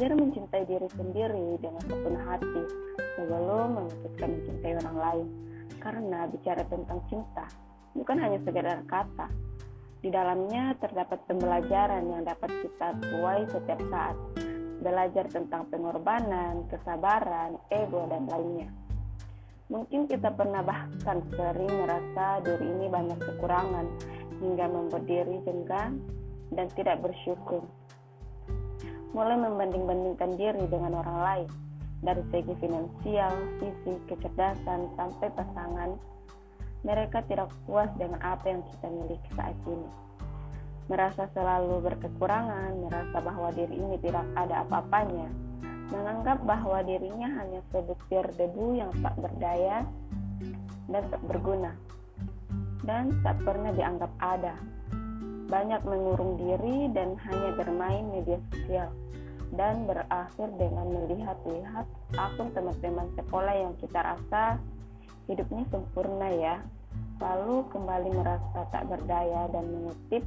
Belajar mencintai diri sendiri dengan sepenuh hati sebelum memutuskan mencintai orang lain. Karena bicara tentang cinta, bukan hanya sekedar kata. Di dalamnya terdapat pembelajaran yang dapat kita tuai setiap saat. Belajar tentang pengorbanan, kesabaran, ego, dan lainnya. Mungkin kita pernah bahkan sering merasa diri ini banyak kekurangan hingga membuat diri dan tidak bersyukur mulai membanding-bandingkan diri dengan orang lain dari segi finansial, fisik, kecerdasan, sampai pasangan. Mereka tidak puas dengan apa yang kita miliki saat ini. Merasa selalu berkekurangan, merasa bahwa diri ini tidak ada apa-apanya, menganggap bahwa dirinya hanya sebutir debu yang tak berdaya dan tak berguna, dan tak pernah dianggap ada banyak mengurung diri dan hanya bermain media sosial dan berakhir dengan melihat-lihat akun teman-teman sekolah yang kita rasa hidupnya sempurna ya. Lalu kembali merasa tak berdaya dan mengutip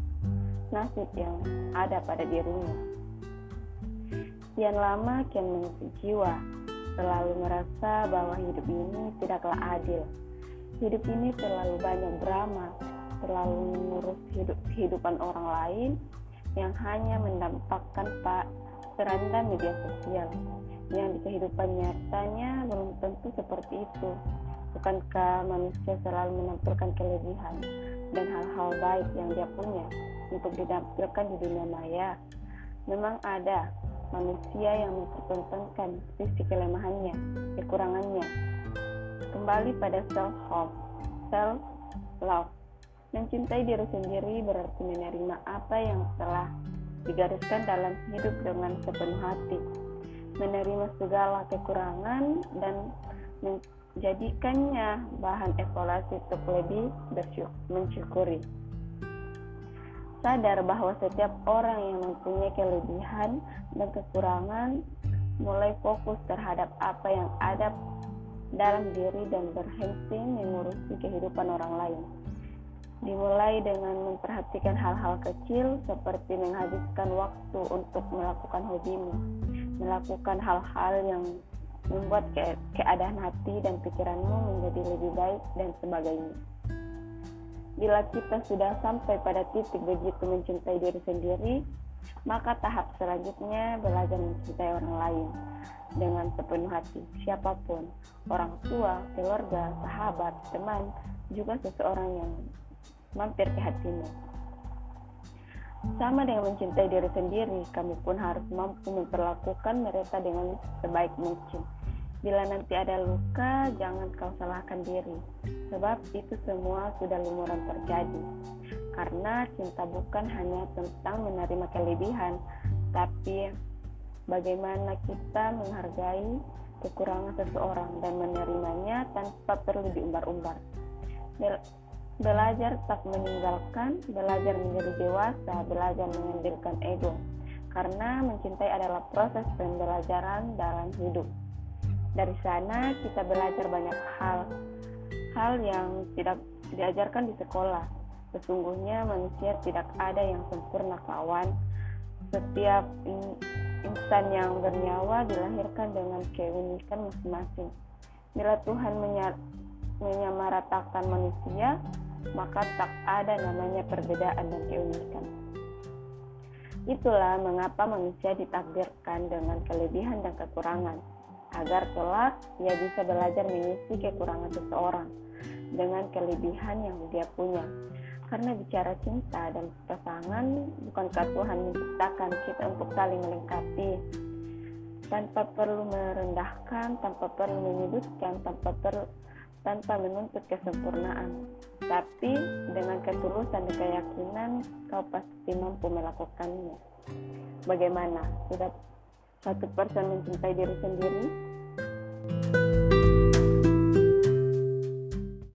nasib yang ada pada dirinya. Kian lama kian mengusik jiwa selalu merasa bahwa hidup ini tidaklah adil. Hidup ini terlalu banyak drama terlalu mengurus hidup kehidupan orang lain yang hanya mendampakkan pak seranda media sosial. Yang di kehidupan nyatanya belum tentu seperti itu. Bukankah manusia selalu menampilkan kelebihan dan hal-hal baik yang dia punya untuk ditampilkan di dunia maya? Memang ada manusia yang mempertontonkan sisi kelemahannya kekurangannya. Kembali pada self love self love Mencintai diri sendiri berarti menerima apa yang telah digariskan dalam hidup dengan sepenuh hati, menerima segala kekurangan dan menjadikannya bahan evaluasi untuk lebih mensyukuri. Sadar bahwa setiap orang yang mempunyai kelebihan dan kekurangan mulai fokus terhadap apa yang ada dalam diri dan berhenti mengurusi kehidupan orang lain. Dimulai dengan memperhatikan hal-hal kecil seperti menghabiskan waktu untuk melakukan hobimu, melakukan hal-hal yang membuat ke keadaan hati dan pikiranmu menjadi lebih baik dan sebagainya. Bila kita sudah sampai pada titik begitu mencintai diri sendiri, maka tahap selanjutnya belajar mencintai orang lain dengan sepenuh hati, siapa pun, orang tua, keluarga, sahabat, teman, juga seseorang yang mampir ke hatimu. Sama dengan mencintai diri sendiri, kami pun harus mampu memperlakukan mereka dengan sebaik mungkin. Bila nanti ada luka, jangan kau salahkan diri, sebab itu semua sudah lumuran terjadi. Karena cinta bukan hanya tentang menerima kelebihan, tapi bagaimana kita menghargai kekurangan seseorang dan menerimanya tanpa perlu diumbar-umbar. Belajar tak meninggalkan, belajar menjadi dewasa, belajar mengambilkan ego. Karena mencintai adalah proses pembelajaran dalam hidup. Dari sana kita belajar banyak hal, hal yang tidak diajarkan di sekolah. Sesungguhnya manusia tidak ada yang sempurna kawan. Setiap insan yang bernyawa dilahirkan dengan keunikan masing-masing. Bila Tuhan menyamaratakan manusia, maka tak ada namanya perbedaan dan keunikan. Itulah mengapa manusia ditakdirkan dengan kelebihan dan kekurangan, agar kelak ia bisa belajar mengisi kekurangan seseorang dengan kelebihan yang dia punya. Karena bicara cinta dan pasangan, bukankah Tuhan menciptakan kita untuk saling melengkapi, tanpa perlu merendahkan, tanpa perlu menyudutkan, tanpa perlu tanpa menuntut kesempurnaan, tapi dengan ketulusan dan keyakinan kau pasti mampu melakukannya. Bagaimana? Sudah satu persen mencintai diri sendiri?